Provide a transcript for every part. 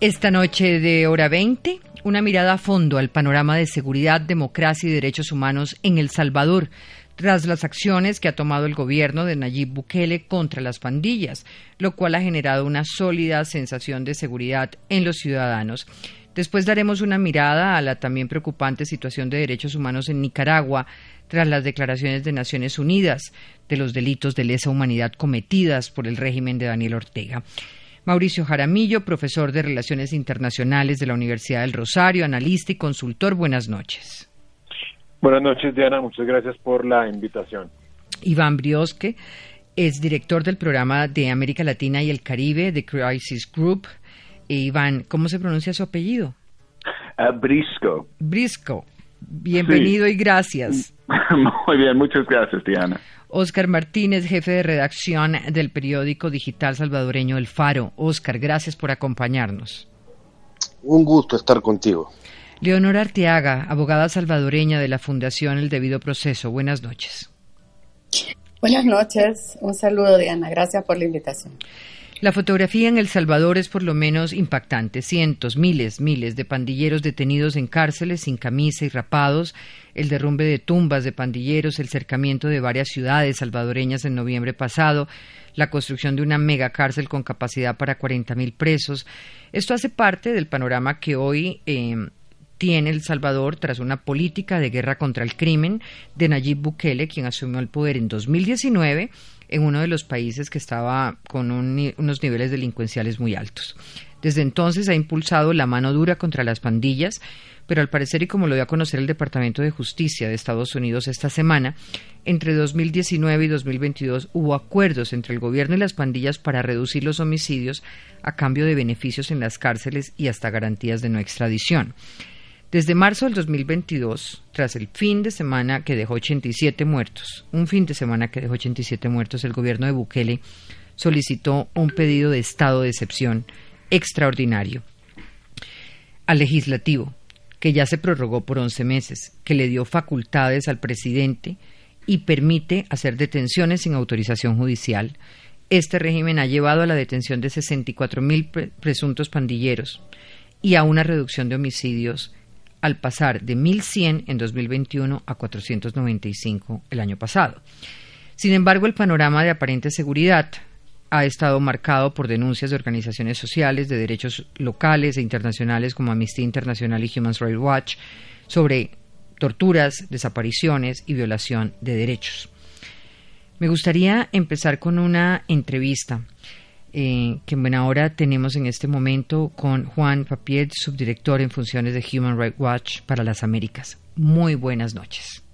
Esta noche de hora 20, una mirada a fondo al panorama de seguridad, democracia y derechos humanos en El Salvador, tras las acciones que ha tomado el gobierno de Nayib Bukele contra las pandillas, lo cual ha generado una sólida sensación de seguridad en los ciudadanos. Después daremos una mirada a la también preocupante situación de derechos humanos en Nicaragua tras las declaraciones de Naciones Unidas de los delitos de lesa humanidad cometidas por el régimen de Daniel Ortega. Mauricio Jaramillo, profesor de Relaciones Internacionales de la Universidad del Rosario, analista y consultor. Buenas noches. Buenas noches, Diana. Muchas gracias por la invitación. Iván Briosque es director del programa de América Latina y el Caribe de Crisis Group. E Iván, ¿cómo se pronuncia su apellido? Uh, Brisco. Brisco. Bienvenido y gracias. Muy bien, muchas gracias, Diana. Oscar Martínez, jefe de redacción del periódico digital salvadoreño El Faro. Oscar, gracias por acompañarnos. Un gusto estar contigo. Leonor Arteaga, abogada salvadoreña de la Fundación El Debido Proceso. Buenas noches. Buenas noches. Un saludo, Diana. Gracias por la invitación. La fotografía en El Salvador es por lo menos impactante. Cientos, miles, miles de pandilleros detenidos en cárceles sin camisa y rapados, el derrumbe de tumbas de pandilleros, el cercamiento de varias ciudades salvadoreñas en noviembre pasado, la construcción de una mega cárcel con capacidad para 40.000 presos. Esto hace parte del panorama que hoy eh, tiene El Salvador tras una política de guerra contra el crimen de Nayib Bukele, quien asumió el poder en 2019 en uno de los países que estaba con unos niveles delincuenciales muy altos. Desde entonces ha impulsado la mano dura contra las pandillas, pero al parecer, y como lo dio a conocer el Departamento de Justicia de Estados Unidos esta semana, entre 2019 y 2022 hubo acuerdos entre el gobierno y las pandillas para reducir los homicidios a cambio de beneficios en las cárceles y hasta garantías de no extradición. Desde marzo del 2022, tras el fin de semana que dejó 87 muertos, un fin de semana que dejó 87 muertos, el gobierno de Bukele solicitó un pedido de estado de excepción extraordinario al legislativo, que ya se prorrogó por 11 meses, que le dio facultades al presidente y permite hacer detenciones sin autorización judicial. Este régimen ha llevado a la detención de 64.000 presuntos pandilleros y a una reducción de homicidios al pasar de 1.100 en 2021 a 495 el año pasado. Sin embargo, el panorama de aparente seguridad ha estado marcado por denuncias de organizaciones sociales, de derechos locales e internacionales como Amnistía Internacional y Human Rights Watch sobre torturas, desapariciones y violación de derechos. Me gustaría empezar con una entrevista eh, que en buena hora tenemos en este momento con Juan Papier, subdirector en funciones de Human Rights Watch para las Américas. Muy buenas noches.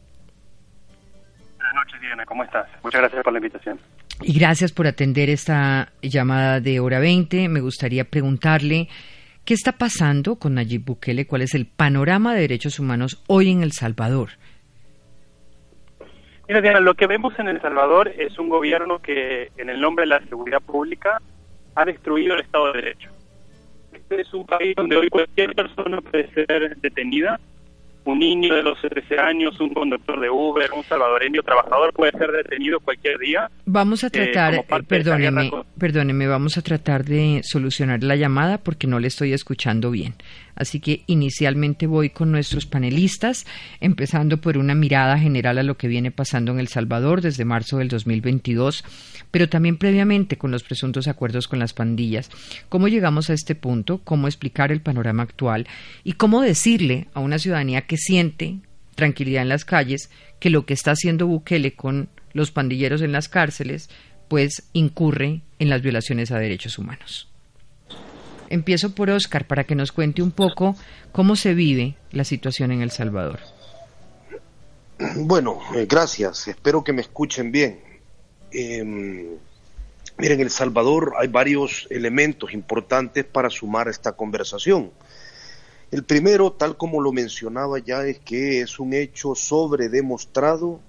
Buenas noches, Diana. ¿Cómo estás? Muchas gracias por la invitación. Y gracias por atender esta llamada de hora 20. Me gustaría preguntarle qué está pasando con Nayib Bukele, cuál es el panorama de derechos humanos hoy en El Salvador. Mira, Diana, lo que vemos en El Salvador es un gobierno que, en el nombre de la seguridad pública, ha destruido el Estado de Derecho. Este es un país donde hoy cualquier persona puede ser detenida un niño de 12, 13 años, un conductor de Uber, un salvadoreño trabajador puede ser detenido cualquier día. Vamos a eh, tratar, eh, perdóneme, perdóneme, vamos a tratar de solucionar la llamada porque no le estoy escuchando bien. Así que inicialmente voy con nuestros panelistas, empezando por una mirada general a lo que viene pasando en El Salvador desde marzo del 2022, pero también previamente con los presuntos acuerdos con las pandillas. ¿Cómo llegamos a este punto? ¿Cómo explicar el panorama actual? ¿Y cómo decirle a una ciudadanía que siente tranquilidad en las calles que lo que está haciendo Bukele con los pandilleros en las cárceles pues incurre en las violaciones a derechos humanos? Empiezo por Oscar para que nos cuente un poco cómo se vive la situación en El Salvador. Bueno, eh, gracias. Espero que me escuchen bien. Em, miren, en El Salvador hay varios elementos importantes para sumar esta conversación. El primero, tal como lo mencionaba ya, es que es un hecho sobredemostrado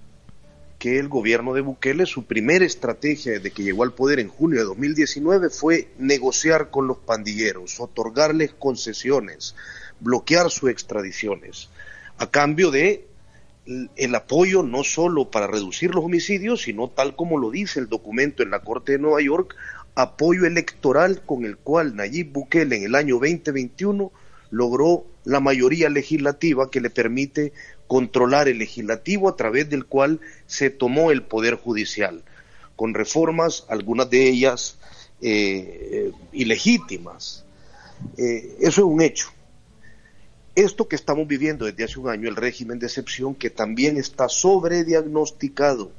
que el gobierno de Bukele, su primera estrategia desde que llegó al poder en junio de 2019 fue negociar con los pandilleros, otorgarles concesiones, bloquear sus extradiciones, a cambio de el apoyo no solo para reducir los homicidios, sino tal como lo dice el documento en la Corte de Nueva York, apoyo electoral con el cual Nayib Bukele en el año 2021 logró la mayoría legislativa que le permite controlar el legislativo a través del cual se tomó el poder judicial, con reformas, algunas de ellas eh, ilegítimas. Eh, eso es un hecho. Esto que estamos viviendo desde hace un año, el régimen de excepción, que también está sobrediagnosticado,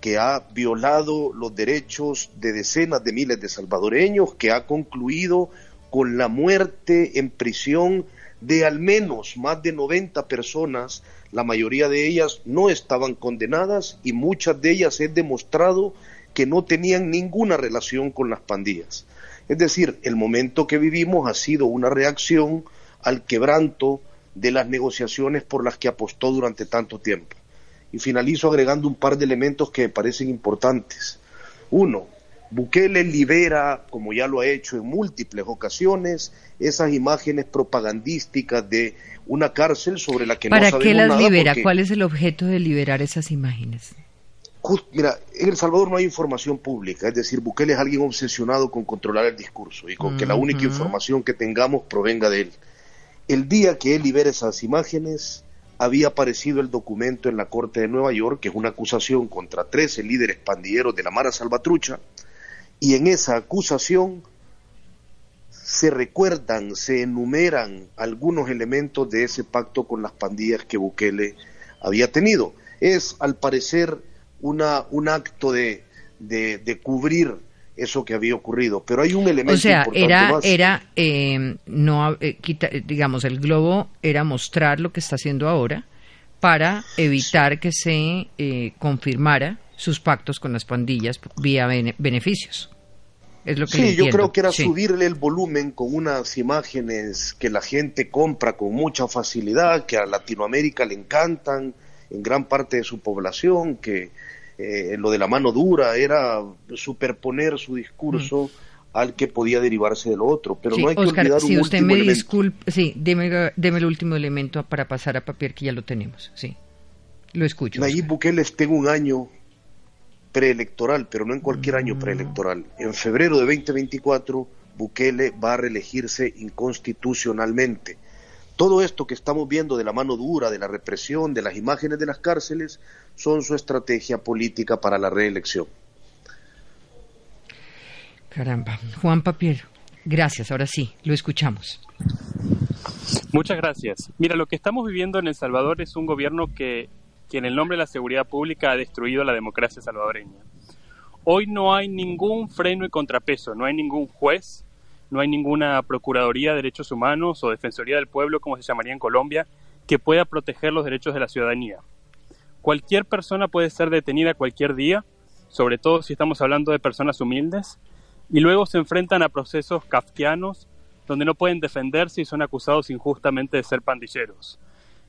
que ha violado los derechos de decenas de miles de salvadoreños, que ha concluido con la muerte en prisión de al menos más de 90 personas, la mayoría de ellas no estaban condenadas y muchas de ellas es demostrado que no tenían ninguna relación con las pandillas. Es decir, el momento que vivimos ha sido una reacción al quebranto de las negociaciones por las que apostó durante tanto tiempo. Y finalizo agregando un par de elementos que me parecen importantes. Uno, Bukele libera, como ya lo ha hecho en múltiples ocasiones, esas imágenes propagandísticas de una cárcel sobre la que no sabemos ¿Para qué las libera? ¿Cuál es el objeto de liberar esas imágenes? Just- mira, en El Salvador no hay información pública, es decir, Bukele es alguien obsesionado con controlar el discurso y con que la única información que tengamos provenga de él. El día que él libera esas imágenes, había aparecido el documento en la Corte de Nueva York, que es una acusación contra 13 líderes pandilleros de la Mara Salvatrucha, y en esa acusación se recuerdan, se enumeran algunos elementos de ese pacto con las pandillas que Bukele había tenido. Es, al parecer, una, un acto de, de, de cubrir eso que había ocurrido. Pero hay un elemento O sea, importante era, más. era eh, no, eh, quita- digamos, el globo era mostrar lo que está haciendo ahora para evitar que se eh, confirmara sus pactos con las pandillas vía bene- beneficios. Es lo que Sí, yo creo que era Sí. subirle el volumen con unas imágenes que la gente compra con mucha facilidad, que a Latinoamérica le encantan, en gran parte de su población, que eh, lo de la mano dura era superponer su discurso al que podía derivarse de lo otro. Pero Mm. Sí, no hay que Oscar, olvidar si un usted último me elemento. disculpe, sí, deme, deme el último elemento para pasar a papel que ya lo tenemos. Sí, lo escucho. Nayib Oscar. Bukele está en un año preelectoral, pero no en cualquier año Mm. preelectoral. En febrero de 2024, Bukele va a reelegirse inconstitucionalmente. Todo esto que estamos viendo de la mano dura, de la represión, de las imágenes de las cárceles, son su estrategia política para la reelección. Caramba. Juan Papier, gracias, ahora sí, lo escuchamos. Muchas gracias. Mira, lo que estamos viviendo en El Salvador es un gobierno que, que en el nombre de la seguridad pública ha destruido la democracia salvadoreña. Hoy no hay ningún freno y contrapeso, no hay ningún juez, no hay ninguna Procuraduría de Derechos Humanos o Defensoría del Pueblo, como se llamaría en Colombia, que pueda proteger los derechos de la ciudadanía. Cualquier persona puede ser detenida cualquier día, sobre todo si estamos hablando de personas humildes, y luego se enfrentan a procesos kafkianos donde no pueden defenderse y son acusados injustamente de ser pandilleros.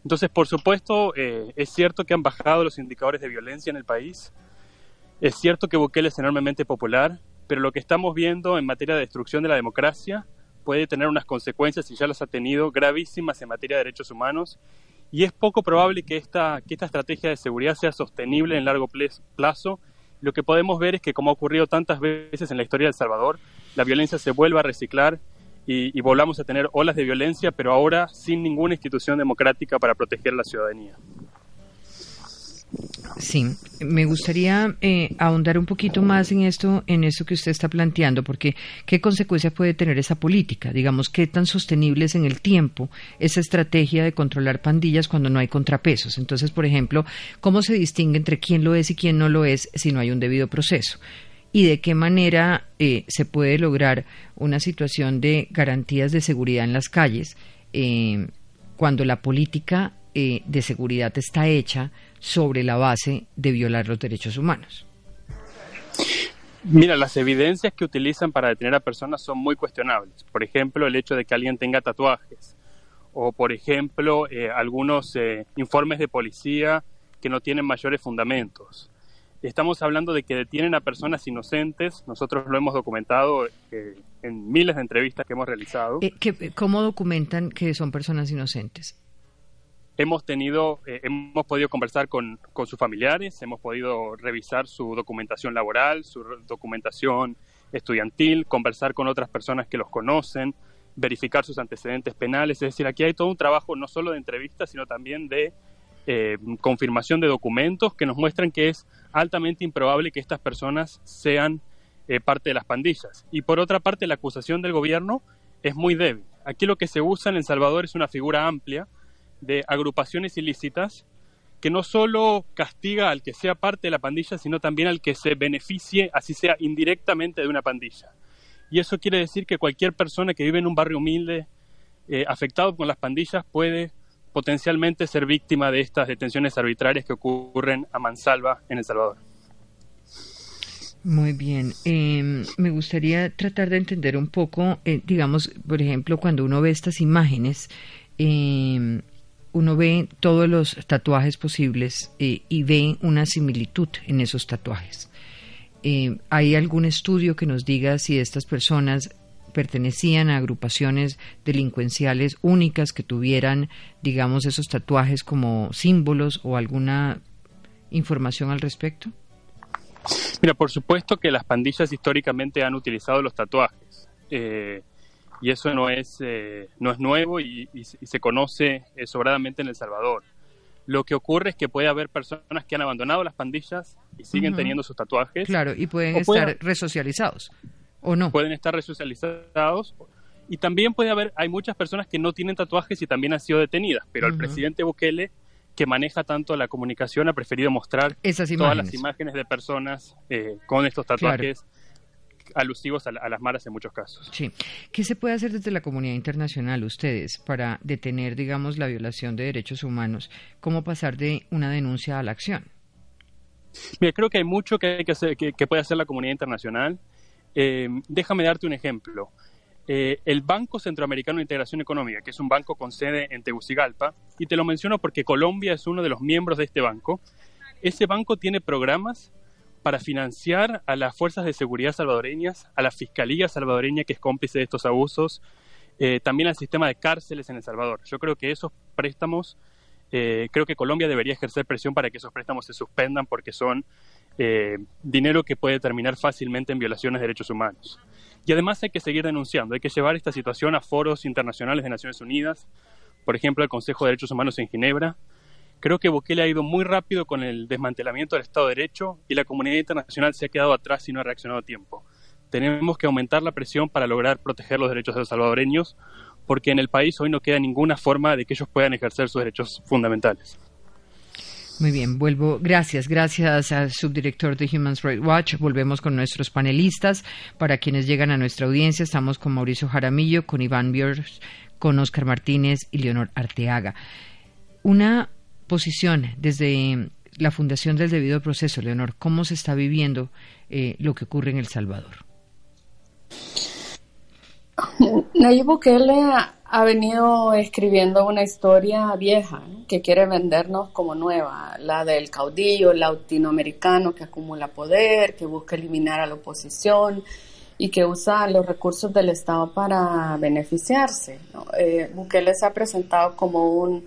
Entonces, por supuesto, eh, es cierto que han bajado los indicadores de violencia en el país, es cierto que Bukele es enormemente popular, pero lo que estamos viendo en materia de destrucción de la democracia puede tener unas consecuencias, y ya las ha tenido, gravísimas en materia de derechos humanos, y es poco probable que esta, que esta estrategia de seguridad sea sostenible en largo plazo. Lo que podemos ver es que, como ha ocurrido tantas veces en la historia de El Salvador, la violencia se vuelve a reciclar y, y volvamos a tener olas de violencia, pero ahora sin ninguna institución democrática para proteger a la ciudadanía. Sí, me gustaría eh, ahondar un poquito más en esto, en esto que usted está planteando, porque qué consecuencias puede tener esa política, digamos, qué tan sostenible es en el tiempo esa estrategia de controlar pandillas cuando no hay contrapesos. Entonces, por ejemplo, cómo se distingue entre quién lo es y quién no lo es si no hay un debido proceso y de qué manera eh, se puede lograr una situación de garantías de seguridad en las calles eh, cuando la política eh, de seguridad está hecha sobre la base de violar los derechos humanos. Mira, las evidencias que utilizan para detener a personas son muy cuestionables. Por ejemplo, el hecho de que alguien tenga tatuajes. O, por ejemplo, eh, algunos eh, informes de policía que no tienen mayores fundamentos. Estamos hablando de que detienen a personas inocentes. Nosotros lo hemos documentado eh, en miles de entrevistas que hemos realizado. Eh, ¿qué- ¿Cómo documentan que son personas inocentes? Hemos tenido, eh, hemos podido conversar con, con, sus familiares, hemos podido revisar su documentación laboral, su documentación estudiantil, conversar con otras personas que los conocen, verificar sus antecedentes penales. Es decir, aquí hay todo un trabajo no solo de entrevistas, sino también de eh, confirmación de documentos que nos muestran que es altamente improbable que estas personas sean eh, parte de las pandillas. Y por otra parte, la acusación del gobierno es muy débil. Aquí lo que se usa en El Salvador es una figura amplia de agrupaciones ilícitas que no solo castiga al que sea parte de la pandilla, sino también al que se beneficie, así sea indirectamente, de una pandilla. Y eso quiere decir que cualquier persona que vive en un barrio humilde, eh, afectado con las pandillas, puede potencialmente ser víctima de estas detenciones arbitrarias que ocurren a mansalva en El Salvador. Muy bien. Em, me gustaría tratar de entender un poco, eh, digamos, por ejemplo, cuando uno ve estas imágenes, eh, uno ve todos los tatuajes posibles eh, y ve una similitud en esos tatuajes. Eh, ¿Hay algún estudio que nos diga si estas personas pertenecían a agrupaciones delincuenciales únicas que tuvieran, digamos, esos tatuajes como símbolos o alguna información al respecto? Mira, por supuesto que las pandillas históricamente han utilizado los tatuajes. Eh, y eso no es, eh, no es nuevo y, se conoce eh, sobradamente en El Salvador. Lo que ocurre es que puede haber personas que han abandonado las pandillas y siguen teniendo sus tatuajes. Claro, y pueden estar resocializados, ¿o no? Pueden estar resocializados. Y también puede haber, hay muchas personas que no tienen tatuajes y también han sido detenidas, pero el presidente Bukele, que maneja tanto la comunicación, ha preferido mostrar todas las imágenes de personas eh, con estos tatuajes alusivos a, las maras en muchos casos. Sí. ¿Qué se puede hacer desde la comunidad internacional ustedes para detener, digamos, la violación de derechos humanos? ¿Cómo pasar de una denuncia a la acción? Mira, creo que hay mucho que, hay que, hacer, que, puede hacer la comunidad internacional. Eh, déjame darte un ejemplo. Eh, el Banco Centroamericano de Integración Económica, que es un banco con sede en Tegucigalpa, y te lo menciono porque Colombia es uno de los miembros de este banco, ese banco tiene programas para financiar a las fuerzas de seguridad salvadoreñas, a la Fiscalía salvadoreña que es cómplice de estos abusos, eh, también al sistema de cárceles en El Salvador. Yo creo que esos préstamos, eh, creo que Colombia debería ejercer presión para que esos préstamos se suspendan porque son eh, dinero que puede terminar fácilmente en violaciones de derechos humanos. Y además hay que seguir denunciando, hay que llevar esta situación a foros internacionales de Naciones Unidas, por ejemplo al Consejo de Derechos Humanos en Ginebra, Creo que Bukele ha ido muy rápido con el desmantelamiento del Estado de Derecho y la comunidad internacional se ha quedado atrás y no ha reaccionado a tiempo. Tenemos que aumentar la presión para lograr proteger los derechos de los salvadoreños, porque en el país hoy no queda ninguna forma de que ellos puedan ejercer sus derechos fundamentales. Muy bien, vuelvo. Gracias, gracias al subdirector de Human Rights Watch. Volvemos con nuestros panelistas. Para quienes llegan a nuestra audiencia, estamos con Mauricio Jaramillo, con Iván Biers, con Oscar Martínez y Leonor Arteaga. Una posición desde la Fundación del Debido Proceso, Leonor, cómo se está viviendo eh, lo que ocurre en El Salvador. Nayib Bukele ha, venido escribiendo una historia vieja que quiere vendernos como nueva, la del caudillo latinoamericano que acumula poder, que busca eliminar a la oposición y que usa los recursos del Estado para beneficiarse. Eh, Bukele se ha presentado como un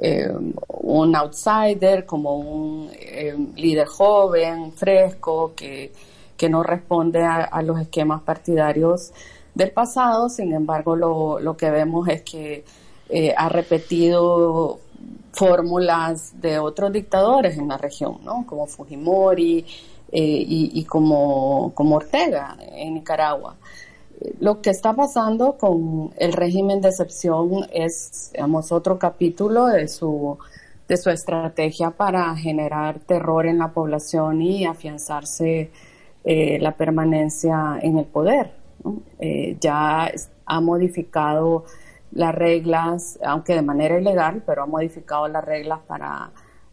eh, un outsider, como un eh, líder joven, fresco, que, que no responde a, los esquemas partidarios del pasado. Sin embargo, lo, lo que vemos es que eh, ha repetido fórmulas de otros dictadores en la región, ¿no? como Fujimori y, y como, como Ortega en Nicaragua lo que está pasando con el régimen de excepción es, digamos, otro capítulo de su, de su estrategia para generar terror en la población y afianzarse eh, la permanencia en el poder. Eh, ya ha modificado las reglas, aunque de manera ilegal, pero ha modificado las reglas para,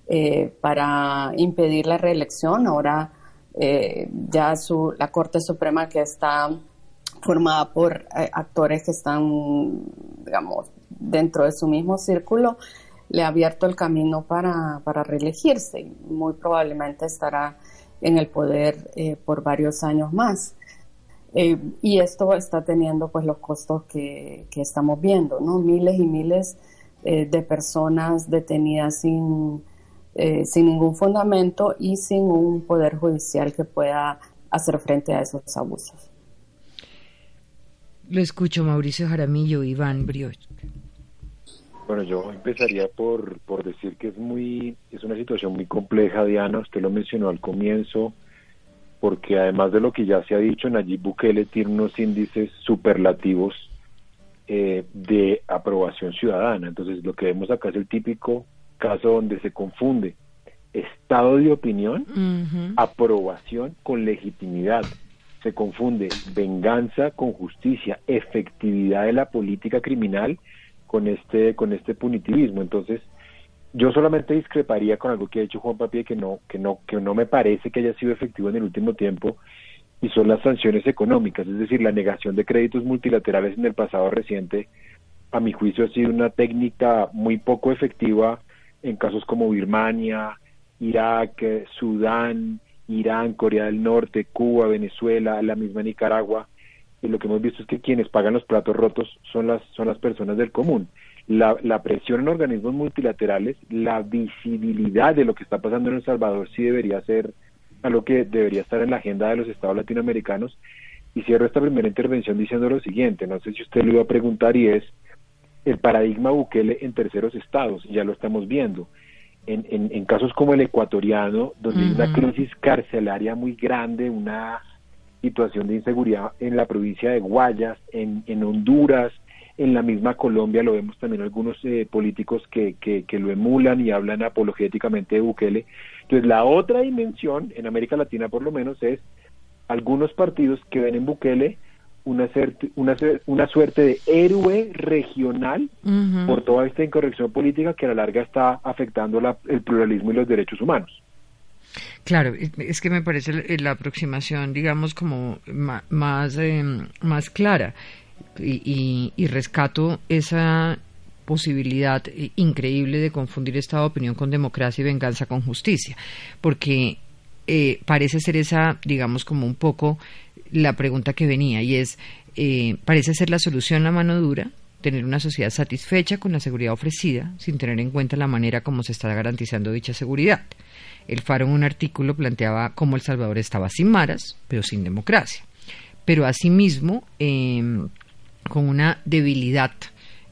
eh, para impedir la reelección. Ahora ya su, la Corte Suprema que está formada por eh, actores que están, digamos, dentro de su mismo círculo, le ha abierto el camino para, para reelegirse y muy probablemente estará en el poder eh, por varios años más. Eh, y esto está teniendo pues los costos que, que, estamos viendo, ¿no? Miles y miles eh, de personas detenidas sin, sin ningún fundamento y sin un poder judicial que pueda hacer frente a esos abusos. Lo escucho, Mauricio Jaramillo, Iván Brioch. Bueno, yo empezaría por, por decir que es muy es una situación muy compleja, Diana. Usted lo mencionó al comienzo, porque además de lo que ya se ha dicho, Nayib Bukele tiene unos índices superlativos eh, de aprobación ciudadana. Entonces, lo que vemos acá es el típico caso donde se confunde estado de opinión, aprobación con legitimidad. Se confunde venganza con justicia, efectividad de la política criminal con este con este punitivismo. Entonces, yo solamente discreparía con algo que ha dicho Juan Papi que no que no que no me parece que haya sido efectivo en el último tiempo y son las sanciones económicas, es decir, la negación de créditos multilaterales en el pasado reciente, a mi juicio ha sido una técnica muy poco efectiva en casos como Birmania, Irak, Sudán, Irán, Corea del Norte, Cuba, Venezuela, la misma Nicaragua, y lo que hemos visto es que quienes pagan los platos rotos son las, son las personas del común. La, la presión en organismos multilaterales, la visibilidad de lo que está pasando en El Salvador sí debería ser algo que debería estar en la agenda de los estados latinoamericanos. Y cierro esta primera intervención diciendo lo siguiente, no sé si usted lo iba a preguntar y es el paradigma Bukele en terceros estados, ya lo estamos viendo. En, en, casos como el ecuatoriano, donde hay una crisis carcelaria muy grande, una situación de inseguridad en la provincia de Guayas, en, en Honduras, en la misma Colombia lo vemos también algunos eh, políticos que, que, lo emulan y hablan apologéticamente de Bukele. Entonces la otra dimensión, en América Latina por lo menos, es algunos partidos que ven en Bukele una, una, una suerte de héroe regional por toda esta incorrección política que a la larga está afectando el pluralismo y los derechos humanos. Claro, es que me parece la aproximación, digamos, como más, em, más clara y, y, rescato esa posibilidad increíble de confundir estado de opinión con democracia y venganza con justicia, porque eh, parece ser esa, digamos, como un poco la pregunta que venía, y es, eh, parece ser la solución la mano dura, tener una sociedad satisfecha con la seguridad ofrecida, sin tener en cuenta la manera como se está garantizando dicha seguridad. El Faro en un artículo planteaba cómo El Salvador estaba sin maras, pero sin democracia. Pero asimismo, eh, con una debilidad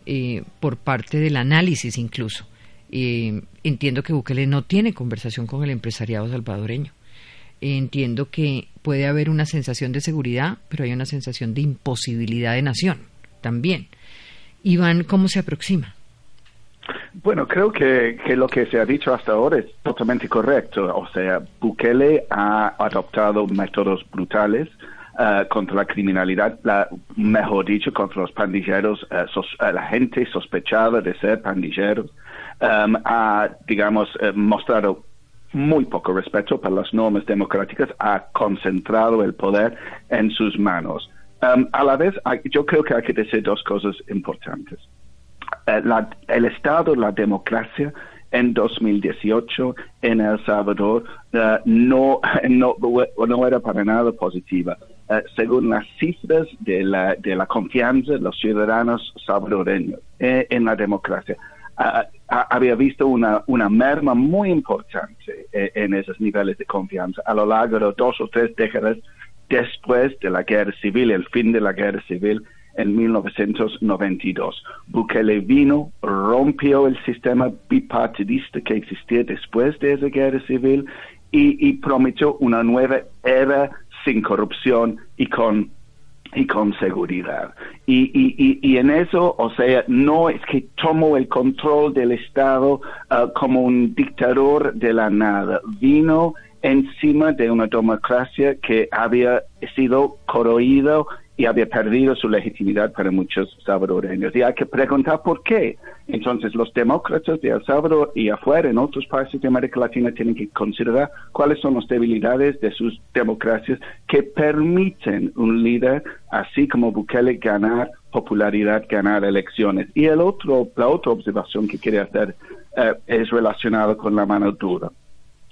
eh, por parte del análisis incluso. Eh, entiendo que Bukele no tiene conversación con el empresariado salvadoreño. Entiendo que puede haber una sensación de seguridad, pero hay una sensación de imposibilidad de nación también. Iván, ¿cómo se aproxima? Bueno, creo que, que, lo que se ha dicho hasta ahora es totalmente correcto. O sea, Bukele ha adoptado métodos brutales eh, contra la criminalidad, mejor dicho, contra los pandilleros, uh, sos, uh, la gente sospechada de ser pandilleros, um, ha, digamos, mostrado muy poco respeto para las normas democráticas, ha concentrado el poder en sus manos. Um, a la vez, yo creo que hay que decir dos cosas importantes. La, el Estado, la democracia, en 2018 en El Salvador no, no, no, era para nada positiva. Eh, según las cifras de la, de la confianza de los ciudadanos salvadoreños eh, en la democracia. Había visto una, una merma muy importante eh, en esos niveles de confianza a lo largo de dos o tres décadas después de la guerra civil, el fin de la guerra civil en 1992. Bukele vino, rompió el sistema bipartidista que existía después de esa guerra civil y, y prometió una nueva era sin corrupción y con y con seguridad. Y, y, y, en eso, o sea, no es que tomó el control del Estado uh, como un dictador de la nada. Vino encima de una democracia que había sido corroído y había perdido su legitimidad para muchos salvadoreños. Y hay que preguntar por qué. Entonces, los demócratas de El Salvador y afuera, en otros países de América Latina, tienen que considerar cuáles son las debilidades de sus democracias que permiten un líder, así como Bukele, ganar popularidad, ganar elecciones. Y el otro, la otra observación que quería hacer eh, es relacionada con la mano dura.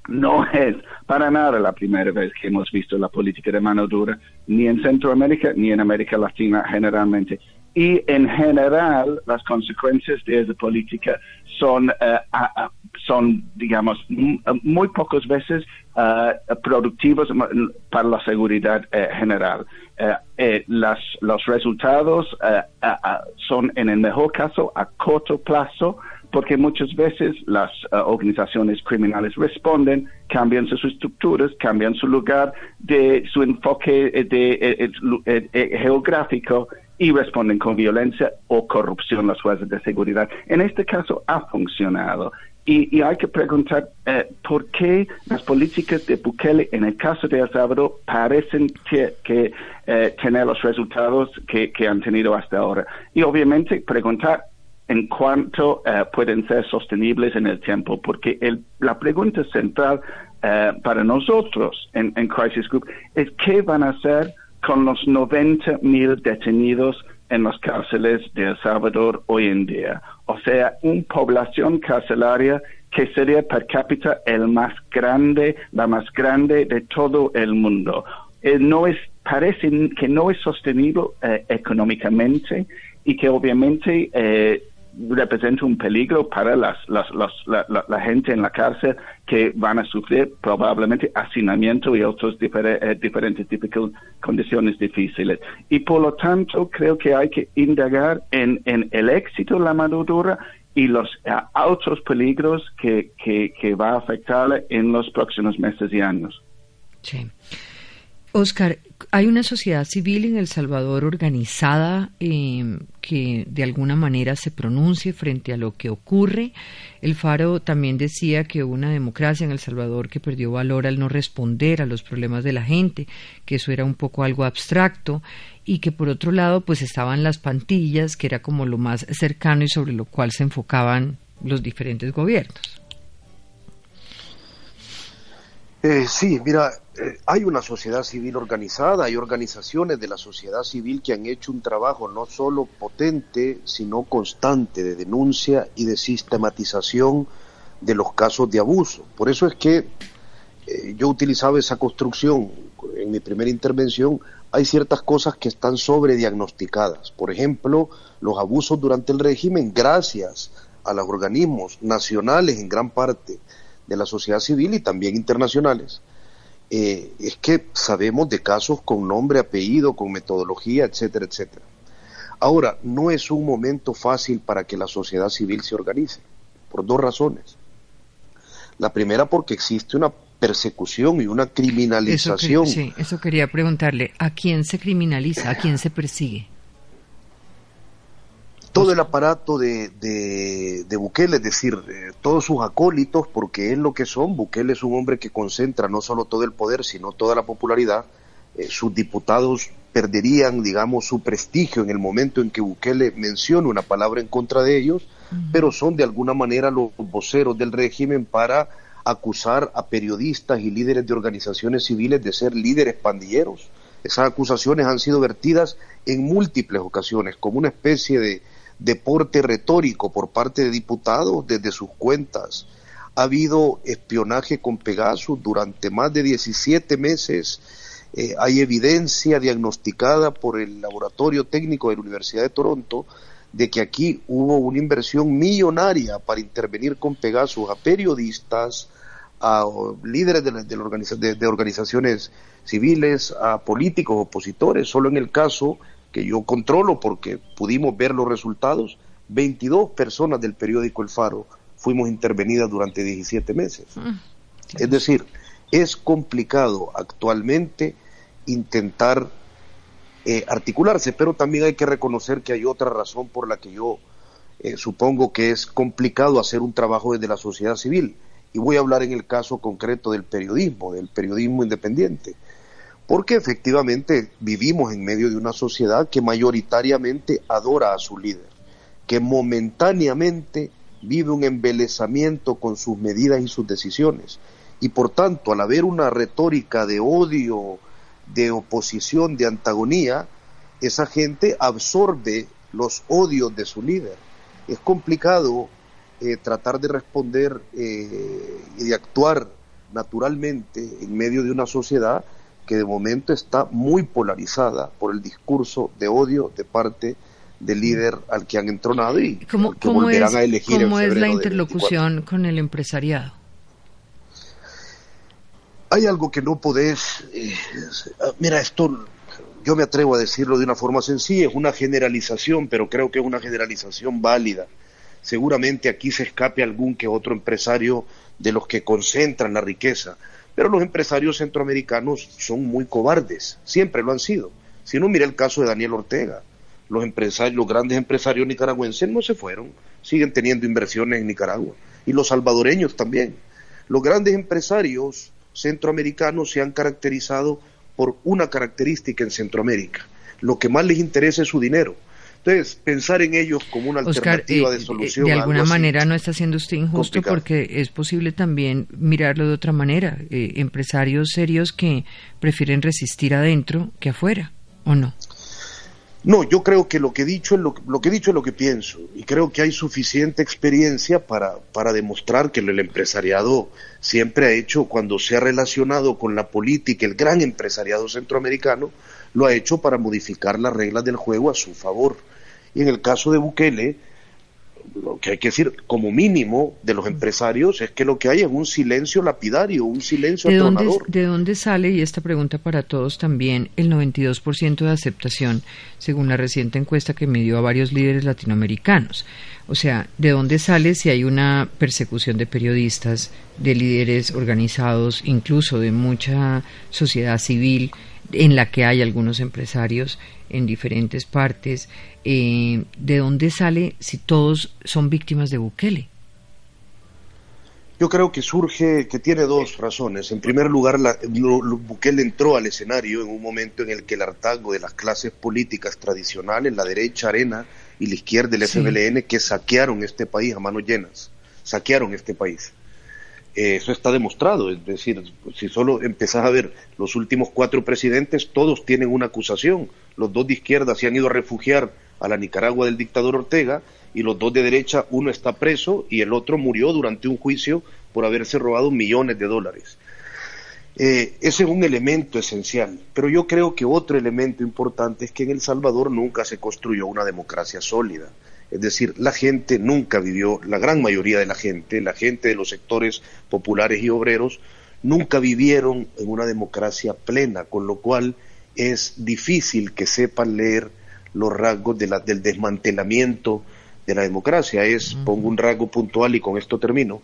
No es para nada la primera vez que hemos visto la política de mano dura, ni en Centroamérica ni en América Latina generalmente. y en general las consecuencias de esa política son, eh, son digamos, muy pocas veces uh, productivos para la seguridad eh, general. Las, los resultados son, en el mejor caso, a corto plazo, porque muchas veces las organizaciones criminales responden, cambian sus estructuras, cambian su lugar de su enfoque de, geográfico y responden con violencia o corrupción las fuerzas de seguridad. En este caso ha funcionado. Y, hay que preguntar eh, por qué las políticas de Bukele en el caso de El Salvador parecen eh, tener los resultados que, han tenido hasta ahora. Y obviamente preguntar en cuánto eh, pueden ser sostenibles en el tiempo, porque la pregunta central para nosotros en, en Crisis Group es qué van a hacer con los 90 mil detenidos en las cárceles de El Salvador hoy en día. O sea, una población carcelaria que sería per cápita el más grande, la más grande de todo el mundo. Eh, no es, parece que no es sostenible eh, económicamente y que obviamente eh, representa un peligro para las, las, la, gente en la cárcel que van a sufrir probablemente hacinamiento y otras eh, diferentes condiciones difíciles. Y por lo tanto, creo que hay que indagar en, en el éxito de la mano dura y los eh, otros peligros que, que, que va a afectar en los próximos meses y años. Sí. Oscar, hay una sociedad civil en El Salvador organizada em, que de alguna manera se pronuncie frente a lo que ocurre. El Faro también decía que una democracia en El Salvador que perdió valor al no responder a los problemas de la gente, que eso era un poco algo abstracto y que por otro lado pues estaban las pantillas, que era como lo más cercano y sobre lo cual se enfocaban los diferentes gobiernos. Eh, sí, mira, eh, hay una sociedad civil organizada, hay organizaciones de la sociedad civil que han hecho un trabajo no solo potente, sino constante de denuncia y de sistematización de los casos de abuso. Por eso es que eh, yo utilizaba esa construcción en mi primera intervención. Hay ciertas cosas que están sobrediagnosticadas. Por ejemplo, los abusos durante el régimen, gracias a los organismos nacionales en gran parte, de la sociedad civil y también internacionales, eh, es que sabemos de casos con nombre, apellido, con metodología, etcétera, etcétera. Ahora, no es un momento fácil para que la sociedad civil se organice, por dos razones. La primera porque existe una persecución y una criminalización. sí, eso quería preguntarle, ¿a quién se criminaliza? ¿A quién se persigue? Todo el aparato de, de, Bukele, es decir, eh, todos sus acólitos, porque es lo que son. Bukele es un hombre que concentra no solo todo el poder, sino toda la popularidad. Eh, sus diputados perderían, digamos, su prestigio en el momento en que Bukele mencione una palabra en contra de ellos, pero son de alguna manera los voceros del régimen para acusar a periodistas y líderes de organizaciones civiles de ser líderes pandilleros. Esas acusaciones han sido vertidas en múltiples ocasiones como una especie de, deporte retórico por parte de diputados desde sus cuentas. Ha habido espionaje con Pegasus durante más de 17 meses. Eh, hay evidencia diagnosticada por el Laboratorio Técnico de la Universidad de Toronto de que aquí hubo una inversión millonaria para intervenir con Pegasus a periodistas, a líderes de, de organizaciones civiles, a políticos opositores. Solo en el caso que yo controlo porque pudimos ver los resultados, 22 personas del periódico El Faro fuimos intervenidas durante 17 meses. Mm, es decir, es complicado actualmente intentar eh, articularse, pero también hay que reconocer que hay otra razón por la que yo eh, supongo que es complicado hacer un trabajo desde la sociedad civil. Y voy a hablar en el caso concreto del periodismo, del periodismo independiente porque efectivamente vivimos en medio de una sociedad que mayoritariamente adora a su líder, que momentáneamente vive un embelezamiento con sus medidas y sus decisiones. Y por tanto, al haber una retórica de odio, de oposición, de antagonía, esa gente absorbe los odios de su líder. Es complicado eh, tratar de responder eh, y de actuar naturalmente en medio de una sociedad que de momento está muy polarizada por el discurso de odio de parte del líder al que han entronado y que volverán a elegir. ¿Cómo es la interlocución con el empresariado? Hay algo que no podés. Eh, mira, esto yo me atrevo a decirlo de una forma sencilla, es una generalización, pero creo que es una generalización válida. Seguramente aquí se escape algún que otro empresario de los que concentran la riqueza, pero los empresarios centroamericanos son muy cobardes, siempre lo han sido. Si uno mira el caso de Daniel Ortega, los empresarios, los grandes empresarios nicaragüenses no se fueron, siguen teniendo inversiones en Nicaragua y los salvadoreños también. Los grandes empresarios centroamericanos se han caracterizado por una característica en Centroamérica. Lo que más les interesa es su dinero. Entonces, pensar en ellos como una alternativa eh, de solución. De alguna manera no está siendo usted injusto porque es posible también mirarlo de otra manera. Eh, empresarios serios que prefieren resistir adentro que afuera, ¿o no? No, yo creo que lo que he dicho es lo, que he dicho es lo que pienso y creo que hay suficiente experiencia para, para demostrar que el empresariado siempre ha hecho cuando se ha relacionado con la política, el gran empresariado centroamericano lo ha hecho para modificar las reglas del juego a su favor. Y en el caso de Bukele, lo que hay que decir como mínimo de los empresarios es que lo que hay es un silencio lapidario, un silencio ¿De Dónde, ¿De dónde sale, y esta pregunta para todos también, el 92% de aceptación según la reciente encuesta que midió a varios líderes latinoamericanos? O sea, ¿de dónde sale si hay una persecución de periodistas, de líderes organizados, incluso de mucha sociedad civil? en la que hay algunos empresarios en diferentes partes. Eh, ¿De dónde sale si todos son víctimas de Bukele? Yo creo que surge, que tiene dos razones. En primer lugar, la, Bukele entró al escenario en un momento en el que el hartazgo de las clases políticas tradicionales, la derecha arena y la izquierda del FBLN, que saquearon este país a manos llenas, saquearon este país. Eh, eso está demostrado, es decir, si solo empezás a ver los últimos cuatro presidentes, todos tienen una acusación. Los dos de izquierda se han ido a refugiar a la Nicaragua del dictador Ortega y los dos de derecha, uno está preso y el otro murió durante un juicio por haberse robado millones de dólares. Eh, ese es un elemento esencial, pero yo creo que otro elemento importante es que en El Salvador nunca se construyó una democracia sólida. Es decir, la gente nunca vivió, la gran mayoría de la gente, la gente de los sectores populares y obreros, nunca vivieron en una democracia plena, con lo cual es difícil que sepan leer los rasgos de la, del desmantelamiento de la democracia. Es, pongo un rasgo puntual y con esto termino,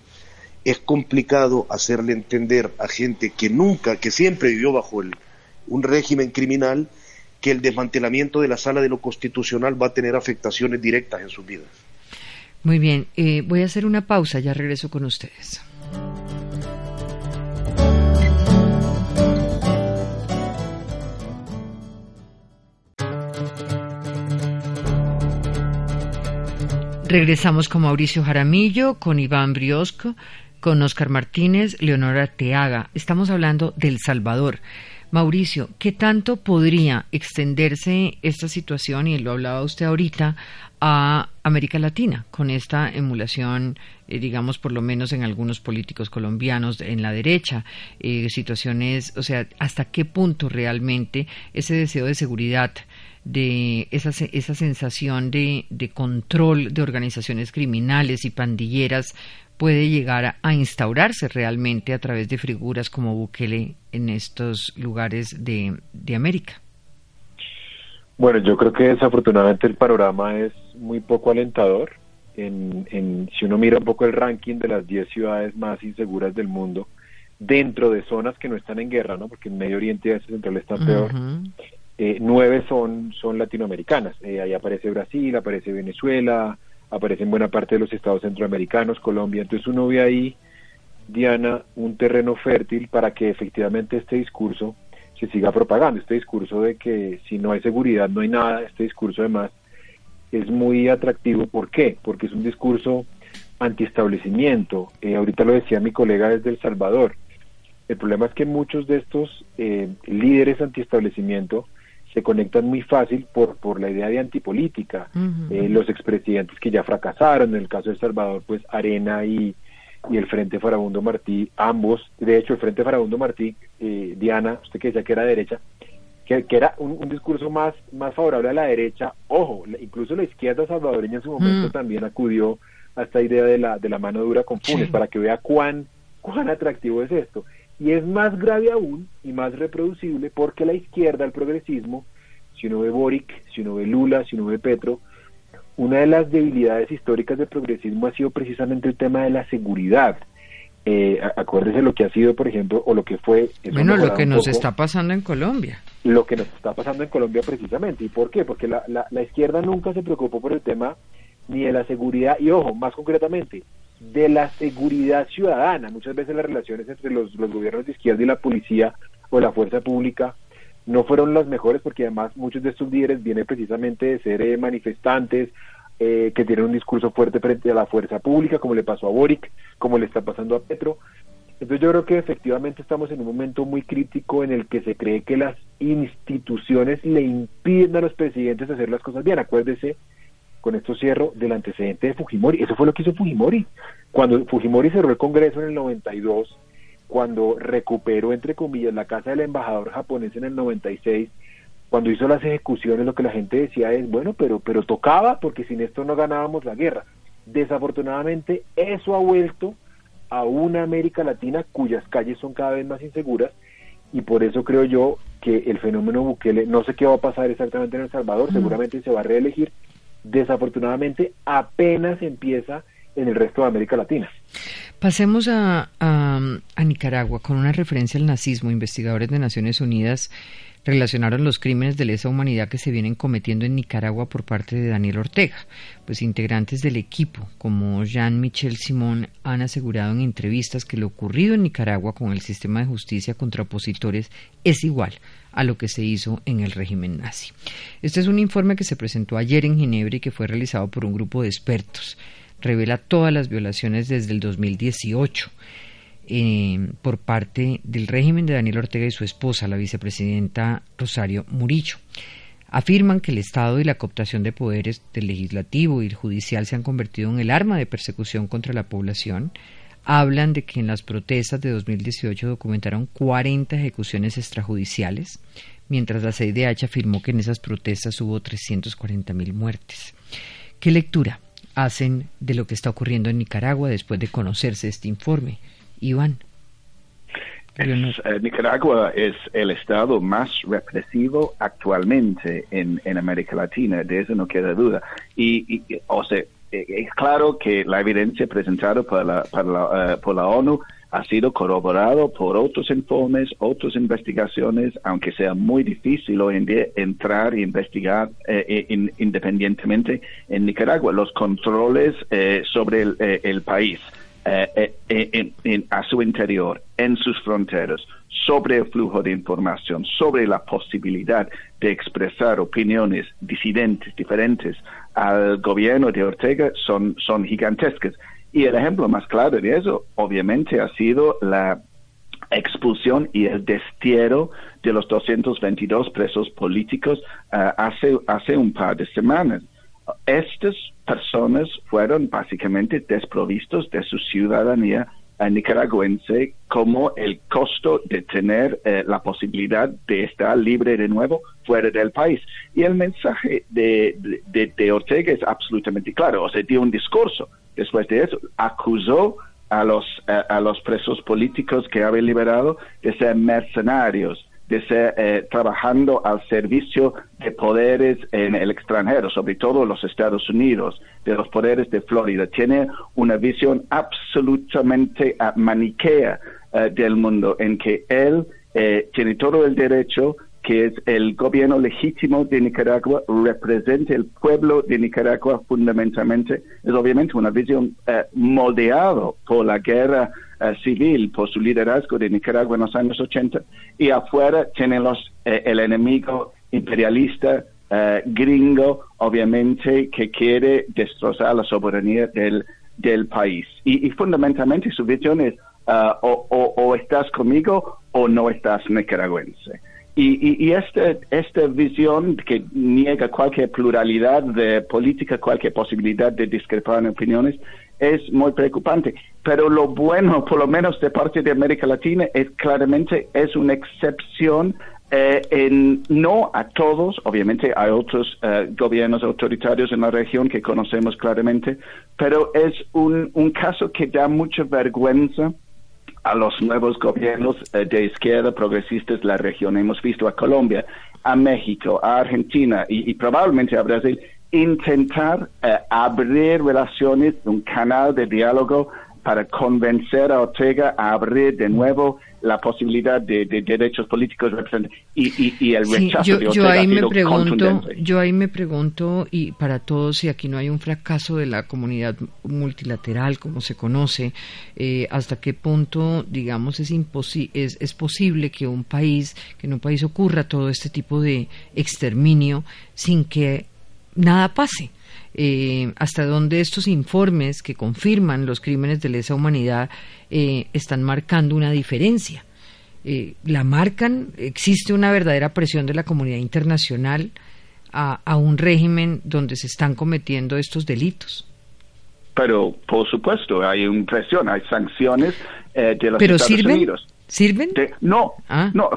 es complicado hacerle entender a gente que nunca, que siempre vivió bajo el, un régimen criminal, que el desmantelamiento de la sala de lo constitucional va a tener afectaciones directas en sus vidas. Muy bien, eh, voy a hacer una pausa, ya regreso con ustedes. Regresamos con Mauricio Jaramillo, con Iván Briosco, con Oscar Martínez, Leonora Teaga. Estamos hablando del Salvador. Mauricio, ¿qué tanto podría extenderse esta situación, y lo hablaba usted ahorita, a América Latina con esta emulación, eh, digamos, por lo menos en algunos políticos colombianos en la derecha, eh, situaciones, o sea, hasta qué punto realmente ese deseo de seguridad de esa, esa sensación de, de control de organizaciones criminales y pandilleras puede llegar a, instaurarse realmente a través de figuras como Bukele en estos lugares de, América. Bueno, yo creo que desafortunadamente el panorama es muy poco alentador. En, si uno mira un poco el ranking de las 10 ciudades más inseguras del mundo, dentro de zonas que no están en guerra, ¿no? porque en Medio Oriente y Asia Central está peor, eh, nueve son, son latinoamericanas. Eh, ahí aparece Brasil, aparece Venezuela, aparece en buena parte de los estados centroamericanos, Colombia. Entonces uno ve ahí, Diana, un terreno fértil para que efectivamente este discurso se siga propagando. Este discurso de que si no hay seguridad no hay nada, este discurso además es muy atractivo. ¿Por qué? Porque es un discurso antiestablecimiento. Eh, ahorita lo decía mi colega desde El Salvador. El problema es que muchos de estos eh, líderes antiestablecimiento se conectan muy fácil por, por la idea de antipolítica. Eh, los expresidentes que ya fracasaron, en el caso de El Salvador, pues Arena y, y el Frente Farabundo Martí, ambos, de hecho el Frente Farabundo Martí, eh, Diana, usted que decía que era derecha, que, era un, discurso más, más favorable a la derecha. Ojo, incluso la izquierda salvadoreña en su momento mm. también acudió a esta idea de la, de la mano dura con Funes, para que vea cuán, cuán atractivo es esto. Y es más grave aún y más reproducible porque la izquierda, el progresismo, si uno ve Boric, si uno ve Lula, si uno ve Petro, una de las debilidades históricas del progresismo ha sido precisamente el tema de la seguridad. Eh, acuérdese lo que ha sido, por ejemplo, o lo que fue... Bueno, lo que nos está pasando en Colombia. Lo que nos está pasando en Colombia precisamente. ¿Y por qué? Porque la, la, izquierda nunca se preocupó por el tema ni de la seguridad, y ojo, más concretamente, de la seguridad ciudadana. Muchas veces las relaciones entre los, los gobiernos de izquierda y la policía o la fuerza pública no fueron las mejores porque además muchos de estos líderes vienen precisamente de ser eh, manifestantes eh, que tienen un discurso fuerte frente a la fuerza pública, como le pasó a Boric, como le está pasando a Petro. Entonces yo creo que efectivamente estamos en un momento muy crítico en el que se cree que las instituciones le impiden a los presidentes hacer las cosas bien. Acuérdese, con esto cierro, del antecedente de Fujimori. Eso fue lo que hizo Fujimori. Cuando Fujimori cerró el Congreso en el 92, cuando recuperó, entre comillas, la casa del embajador japonés en el 96, cuando hizo las ejecuciones, lo que la gente decía es, bueno, pero, pero tocaba porque sin esto no ganábamos la guerra. Desafortunadamente, eso ha vuelto a una América Latina cuyas calles son cada vez más inseguras y por eso creo yo que el fenómeno Bukele, no sé qué va a pasar exactamente en El Salvador, seguramente se va a reelegir, desafortunadamente apenas empieza en el resto de América Latina. Pasemos a, a, Nicaragua con una referencia al nazismo. Investigadores de Naciones Unidas relacionaron los crímenes de lesa humanidad que se vienen cometiendo en Nicaragua por parte de Daniel Ortega. Pues integrantes del equipo, como Jean-Michel Simón, han asegurado en entrevistas que lo ocurrido en Nicaragua con el sistema de justicia contra opositores es igual a lo que se hizo en el régimen nazi. Este es un informe que se presentó ayer en Ginebra y que fue realizado por un grupo de expertos revela todas las violaciones desde el 2018 eh, por parte del régimen de Daniel Ortega y su esposa, la vicepresidenta Rosario Murillo. Afirman que el Estado y la cooptación de poderes del legislativo y el judicial se han convertido en el arma de persecución contra la población. Hablan de que en las protestas de 2018 documentaron 40 ejecuciones extrajudiciales, mientras la CIDH afirmó que en esas protestas hubo 340.000 muertes. ¿Qué lectura hacen de lo que está ocurriendo en Nicaragua después de conocerse este informe. Iván. Eh, Nicaragua es el estado más represivo actualmente en, América Latina, de eso no queda duda. Y, o sea, es claro que la evidencia presentada por la, eh, por la ONU ha sido corroborado por otros informes, otras investigaciones, aunque sea muy difícil hoy en día entrar e investigar eh, eh, independientemente en Nicaragua. Los controles eh, sobre el, país. A su interior, en sus fronteras, sobre el flujo de información, sobre la posibilidad de expresar opiniones disidentes, diferentes al gobierno de Ortega, son, gigantescas. Y el ejemplo más claro de eso, obviamente, ha sido la expulsión y el destierro de los 222 presos políticos hace, hace un par de semanas. Estas personas fueron básicamente desprovistos de su ciudadanía nicaragüense como el costo de tener eh, la posibilidad de estar libre de nuevo fuera del país. Y el mensaje de, de, Ortega es absolutamente claro, o sea, dio un discurso después de eso, acusó a los, a, los presos políticos que había liberado de ser mercenarios, de ser eh, trabajando al servicio de poderes en el extranjero, sobre todo los Estados Unidos, de los poderes de Florida. Tiene una visión absolutamente uh, maniquea uh, del mundo en que él eh, tiene todo el derecho que es el gobierno legítimo de Nicaragua, representa el pueblo de Nicaragua fundamentalmente, es obviamente una visión eh, moldeada por la guerra eh, civil, por su liderazgo de Nicaragua en los años 80, y afuera tienen los, eh, el enemigo imperialista gringo, obviamente, que quiere destrozar la soberanía del, del país. Y, fundamentalmente su visión es o, o estás conmigo o no estás nicaragüense. Y, y, esta, esta visión que niega cualquier pluralidad de política, cualquier posibilidad de discrepar en opiniones, es muy preocupante. Pero lo bueno, por lo menos de parte de América Latina, es claramente es una excepción Eh, en, no a todos, obviamente hay otros eh, gobiernos autoritarios en la región que conocemos claramente, pero es un, un caso que da mucha vergüenza a los nuevos gobiernos eh, de izquierda progresistas de la región. Hemos visto a Colombia, a México, a Argentina y, probablemente a Brasil intentar abrir relaciones, un canal de diálogo para convencer a Ortega a abrir de nuevo la posibilidad de, derechos políticos y, y, el rechazo yo, de Ortega yo ahí me pregunto, yo ahí me pregunto y para todos si aquí no hay un fracaso de la comunidad multilateral como se conoce, eh, hasta qué punto digamos es es, es posible que un país que en un país ocurra todo este tipo de exterminio sin que nada pase. Eh, hasta dónde estos informes que confirman los crímenes de lesa humanidad eh, están marcando una diferencia. Eh, la marcan, existe una verdadera presión de la comunidad internacional a, a un régimen donde se están cometiendo estos delitos. Pero, por supuesto, hay una presión, hay sanciones de los Estados Unidos. ¿Sirven? no, ah. no,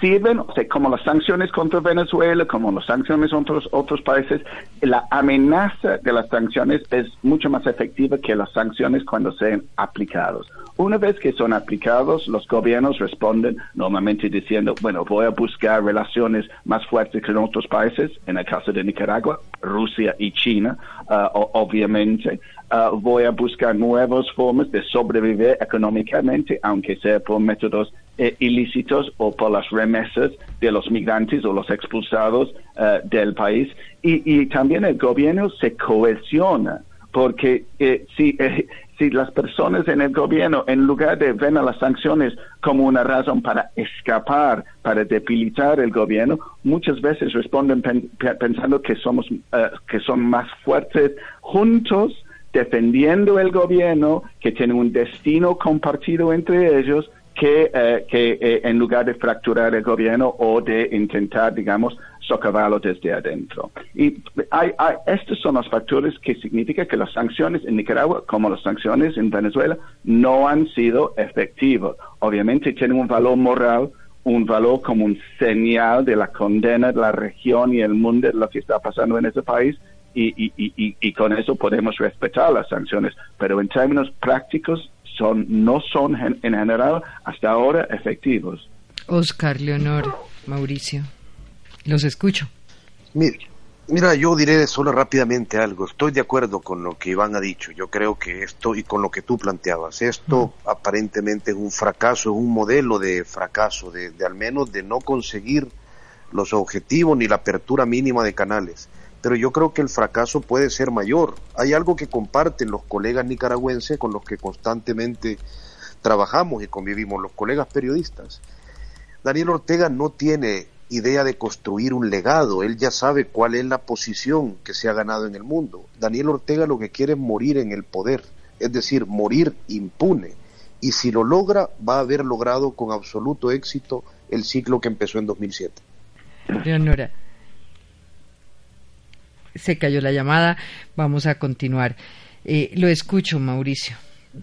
sirven como las sanciones contra Venezuela, como las sanciones contra otros, otros países. La amenaza de las sanciones es mucho más efectiva que las sanciones cuando sean aplicados. Una vez que son aplicados, los gobiernos responden normalmente diciendo, bueno, voy a buscar relaciones más fuertes que en otros países, en el caso de Nicaragua, Rusia y China, uh, obviamente. Uh, voy a buscar nuevas formas de sobrevivir económicamente, aunque sea por métodos eh, ilícitos o por las remesas de los migrantes o los expulsados del país. Y, y también el gobierno se cohesiona porque eh, si, eh, si las personas en el gobierno, en lugar de ver a las sanciones como una razón para escapar, para debilitar el gobierno, muchas veces responden pensando que somos, eh, que son más fuertes juntos, defendiendo el gobierno, que tienen un destino compartido entre ellos, que, eh, que eh, en lugar de fracturar el gobierno o de intentar, digamos, socavarlo desde adentro. Y hay, estos son los factores que significan que las sanciones en Nicaragua, como las sanciones en Venezuela, no han sido efectivas. Obviamente tienen un valor moral, un valor como un señal de la condena de la región y el mundo de lo que está pasando en ese país, y, y, y, y, con eso podemos respetar las sanciones. Pero en términos prácticos, son, no son en general hasta ahora efectivos. Oscar, Leonor, Mauricio, los escucho. Mira, mira, yo diré solo rápidamente algo. Estoy de acuerdo con lo que Iván ha dicho. Yo creo que esto, y con lo que tú planteabas, esto aparentemente es un fracaso, es un modelo de fracaso, de, de al menos de no conseguir los objetivos ni la apertura mínima de canales pero yo creo que el fracaso puede ser mayor. Hay algo que comparten los colegas nicaragüenses con los que constantemente trabajamos y convivimos, los colegas periodistas. Daniel Ortega no tiene idea de construir un legado, él ya sabe cuál es la posición que se ha ganado en el mundo. Daniel Ortega lo que quiere es morir en el poder, es decir, morir impune. Y si lo logra, va a haber logrado con absoluto éxito el ciclo que empezó en 2007. Leonora, se cayó la llamada. Vamos a continuar. Eh, lo escucho, Mauricio.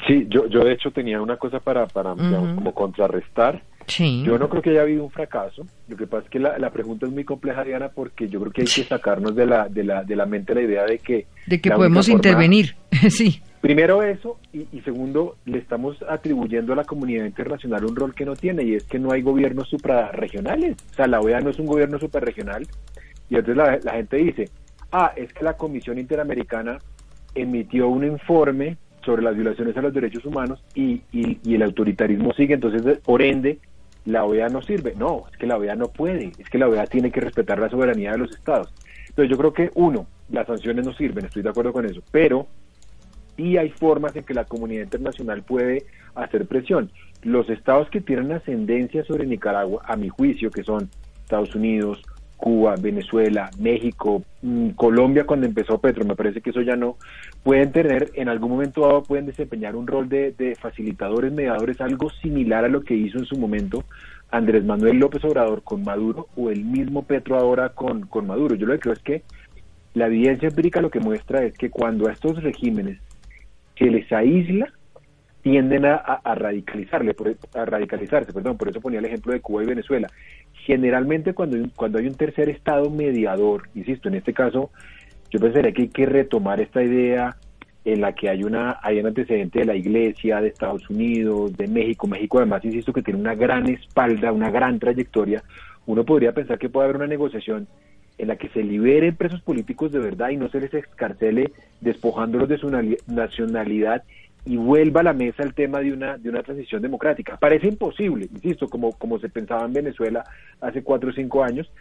Sí, yo, yo de hecho tenía una cosa para, para como contrarrestar. Sí. Yo no creo que haya habido un fracaso. Lo que pasa es que la, la, pregunta es muy compleja, Diana, porque yo creo que hay que sacarnos de la, de la, de la mente la idea de que... De que podemos intervenir, sí. Primero eso, y, y, segundo, le estamos atribuyendo a la comunidad internacional un rol que no tiene, y es que no hay gobiernos suprarregionales. O sea, la OEA no es un gobierno suprarregional. Y entonces la, la gente dice, Ah, es que la Comisión Interamericana emitió un informe sobre las violaciones a los derechos humanos y, y, el autoritarismo sigue, entonces, por ende, la OEA no sirve. No, es que la OEA no puede, es que la OEA tiene que respetar la soberanía de los estados. Entonces, yo creo que, uno, las sanciones no sirven, estoy de acuerdo con eso, pero sí hay formas en que la comunidad internacional puede hacer presión. Los estados que tienen ascendencia sobre Nicaragua, a mi juicio, que son Estados Unidos, Cuba, Venezuela, México, mm, Colombia cuando empezó Petro, me parece que eso ya no, pueden tener, en algún momento dado, pueden desempeñar un rol de, facilitadores, mediadores, algo similar a lo que hizo en su momento Andrés Manuel López Obrador con Maduro o el mismo Petro ahora con, con Maduro. Yo lo que creo es que la evidencia empírica lo que muestra es que cuando a estos regímenes se les aísla, tienden a, a, radicalizarle, a radicalizarse, perdón, por eso ponía el ejemplo de Cuba y Venezuela generalmente cuando hay, un, cuando hay un tercer estado mediador, insisto, en este caso, yo pensaría que hay que retomar esta idea en la que hay una hay un antecedente de la Iglesia, de Estados Unidos, de México. México además, insisto, que tiene una gran espalda, una gran trayectoria. Uno podría pensar que puede haber una negociación en la que se liberen presos políticos de verdad y no se les excarcele despojándolos de su nacionalidad y vuelva a la mesa el tema de una de una transición democrática. Parece imposible, insisto, como, como se pensaba en Venezuela hace cuatro o cinco años,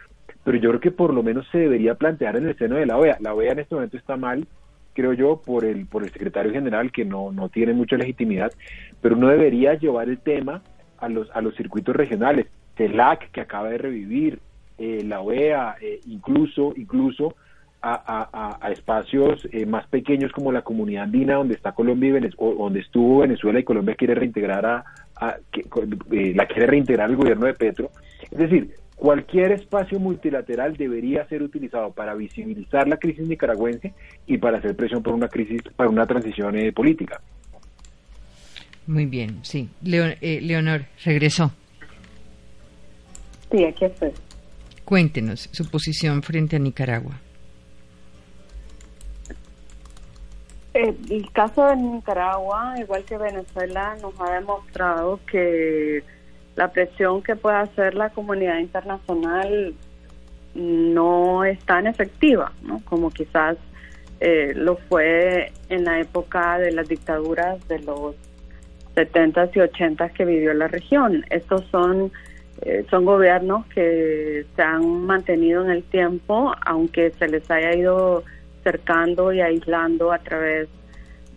pero yo creo que por lo menos se debería plantear en el seno de la OEA. La OEA en este momento está mal, creo yo, por el, por el secretario general, que no, no tiene mucha legitimidad, pero uno debería llevar el tema a los, a los circuitos regionales. CELAC, que acaba de revivir, eh, la OEA, eh, incluso, incluso a, a, espacios eh, más pequeños como la comunidad andina, donde está Colombia y Venezuela, donde estuvo Venezuela y Colombia quiere reintegrar a, que, la quiere reintegrar el gobierno de Petro. Es decir, Cualquier espacio multilateral debería ser utilizado para visibilizar la crisis nicaragüense y para hacer presión por una crisis, para una transición eh, política. Muy bien, sí. Eh, Leonor, regresó. Sí, aquí estoy. Cuéntenos su posición frente a Nicaragua. El caso de Nicaragua, igual que Venezuela, nos ha demostrado que la presión que puede hacer la comunidad internacional no es tan efectiva, ¿no? como quizás eh, lo fue en la época de las dictaduras de los 70s y 80s que vivió la región. Estos son, eh, son gobiernos que se han mantenido en el tiempo, aunque se les haya ido cercando y aislando a través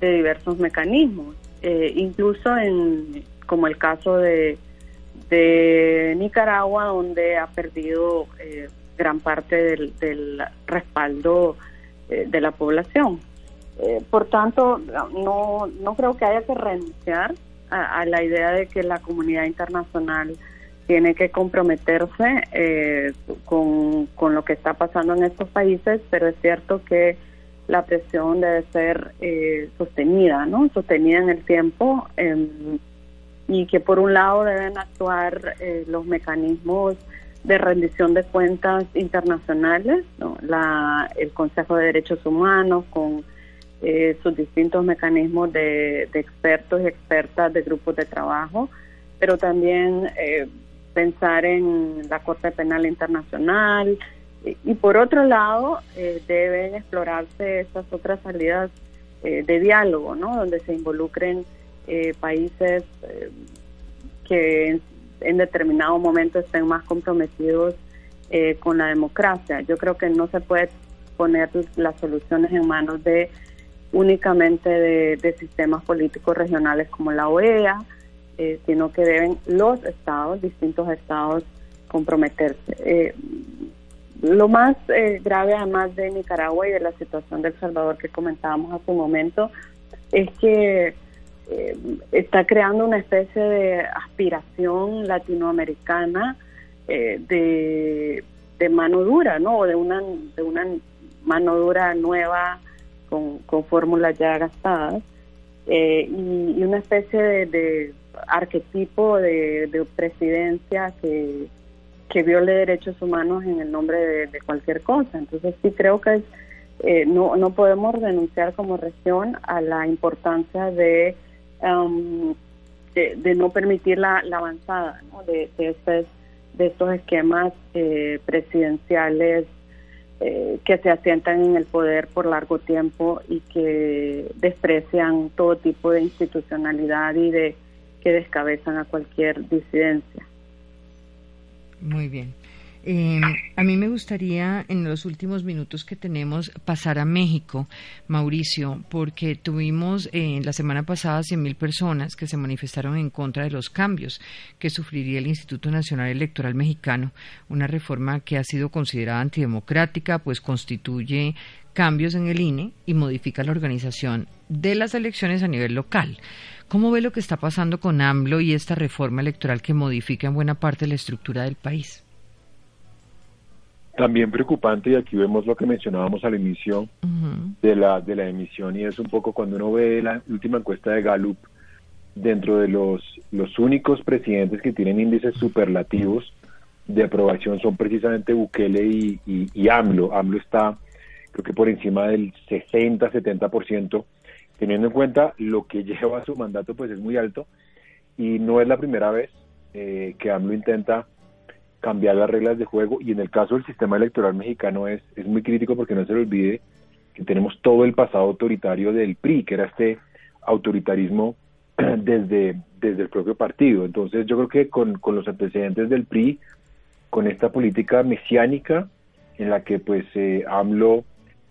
de diversos mecanismos. Eh, incluso en, como el caso de Nicaragua, donde ha perdido eh, gran parte del, respaldo eh, de la población. Por tanto, no, no creo que haya que renunciar a, la idea de que la comunidad internacional tiene que comprometerse con, con, lo que está pasando en estos países, pero es cierto que la presión debe ser sostenida, ¿no? Sostenida en el tiempo y que por un lado deben actuar eh, los mecanismos de rendición de cuentas internacionales, la, el Consejo de Derechos Humanos con eh, sus distintos mecanismos de, expertos y expertas de grupos de trabajo, pero también eh, pensar en la Corte Penal Internacional y, por otro lado deben explorarse esas otras salidas de diálogo, ¿no? donde se involucren eh, países eh, que en, determinado momento estén más comprometidos eh, con la democracia. Yo creo que no se puede poner las soluciones en manos de únicamente de, sistemas políticos regionales como la OEA, sino que deben los estados, distintos estados, comprometerse. lo más grave, además de Nicaragua y de la situación de El Salvador que comentábamos hace un momento, es que eh, está creando una especie de aspiración latinoamericana eh, de, mano dura, ¿no? O de una, de una mano dura nueva con, con fórmulas ya gastadas eh, y, una especie de, arquetipo de, presidencia que, que viole derechos humanos en el nombre de, cualquier cosa. Entonces sí creo que no, no podemos renunciar como región a la importancia de Um, de, no permitir la, avanzada de, de, de estos esquemas eh, presidenciales eh, que se asientan en el poder por largo tiempo y que desprecian todo tipo de institucionalidad y de que descabezan a cualquier disidencia. Muy bien. Eh, a mí me gustaría en los últimos minutos que tenemos pasar a México, Mauricio, porque tuvimos eh, la semana pasada 100.000 personas que se manifestaron en contra de los cambios que sufriría el Instituto Nacional Electoral Mexicano, una reforma que ha sido considerada antidemocrática, pues constituye cambios en el INE y modifica la organización de las elecciones a nivel local. ¿Cómo ve lo que está pasando con AMLO y esta reforma electoral que modifica en buena parte la estructura del país? También preocupante, y aquí vemos lo que mencionábamos al inicio de, la, de la emisión, y es un poco cuando uno ve la última encuesta de Gallup, dentro de los, los únicos presidentes que tienen índices superlativos, de aprobación son precisamente Bukele y, y, AMLO. AMLO está, creo que por encima del 60-70%, teniendo en cuenta lo que lleva su mandato, pues es muy alto y no es la primera vez eh, que AMLO intenta cambiar las reglas de juego y en el caso del sistema electoral mexicano es, es muy crítico porque no se le olvide que tenemos todo el pasado autoritario del PRI, que era este autoritarismo desde, desde el propio partido. Entonces yo creo que con, con los antecedentes del PRI, con esta política mesiánica en la que pues eh, AMLO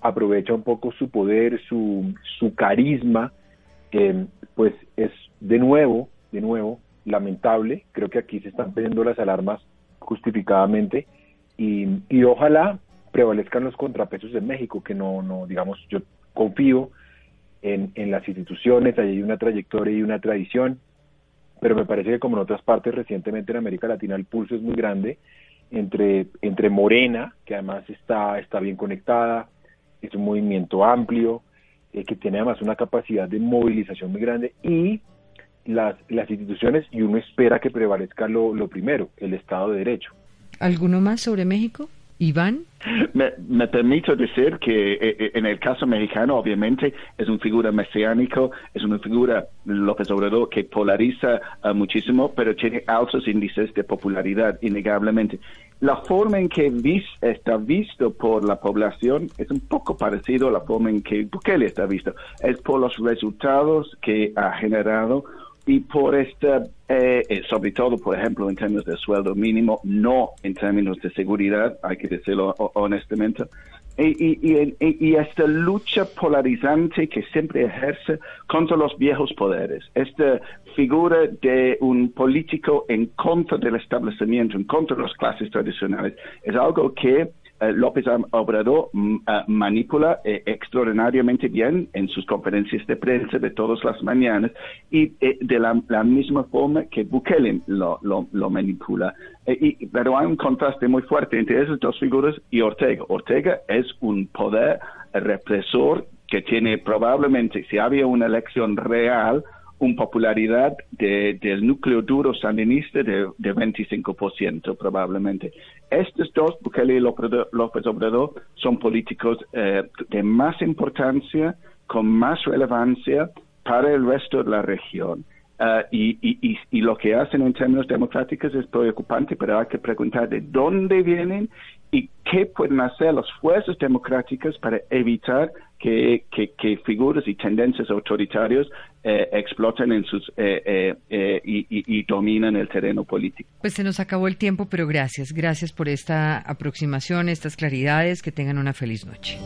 aprovecha un poco su poder, su, su carisma, pues es de nuevo, de nuevo, lamentable. Creo que aquí se están pidiendo las alarmas justificadamente y, y ojalá prevalezcan los contrapesos en México, que no, no digamos, yo confío en, en las instituciones, hay una trayectoria y una tradición, pero me parece que como en otras partes recientemente en América Latina el pulso es muy grande entre, entre Morena, que además está, está bien conectada, es un movimiento amplio, eh, que tiene además una capacidad de movilización muy grande, y las, las instituciones, y uno espera que prevalezca lo, lo primero, el Estado de Derecho. ¿Alguno más sobre México? Iván. Me, me, permito decir que eh, eh, en el caso mexicano, obviamente, es una figura mesiánico, es una figura, López Obrador, que polariza uh, muchísimo, pero tiene altos índices de popularidad, innegablemente. La forma en que vis, está visto por la población es un poco parecido a la forma en que Bukele está visto. Es por los resultados que ha generado y por esta, eh, eh, sobre todo, por ejemplo, en términos de sueldo mínimo, no en términos de seguridad, hay que decirlo honestamente, y, y, esta lucha polarizante que siempre ejerce contra los viejos poderes, esta figura de un político en contra del establecimiento, en contra de las clases tradicionales, es algo que López Obrador mm, eh, manipula eh, extraordinariamente bien en sus conferencias de prensa de todas las mañanas y de la, misma forma que Bukele lo, lo, manipula. Y, pero hay un contraste muy fuerte entre esas dos figuras y Ortega. Ortega es un poder represor que tiene probablemente, si había una elección real, una popularidad del núcleo duro sandinista de, de 25% probablemente. Estos dos, Bukele y López Obrador, son políticos eh, de más importancia, con más relevancia para el resto de la región. Y, y, y, lo que hacen en términos democráticos es preocupante, pero hay que preguntar de dónde vienen y qué pueden hacer las fuerzas democráticas para evitar que, que, figuras y tendencias autoritarias eh, exploten en sus eh, eh, y, y, dominan el terreno político. Pues se nos acabó el tiempo, pero gracias, gracias por esta aproximación, estas claridades, que tengan una feliz noche.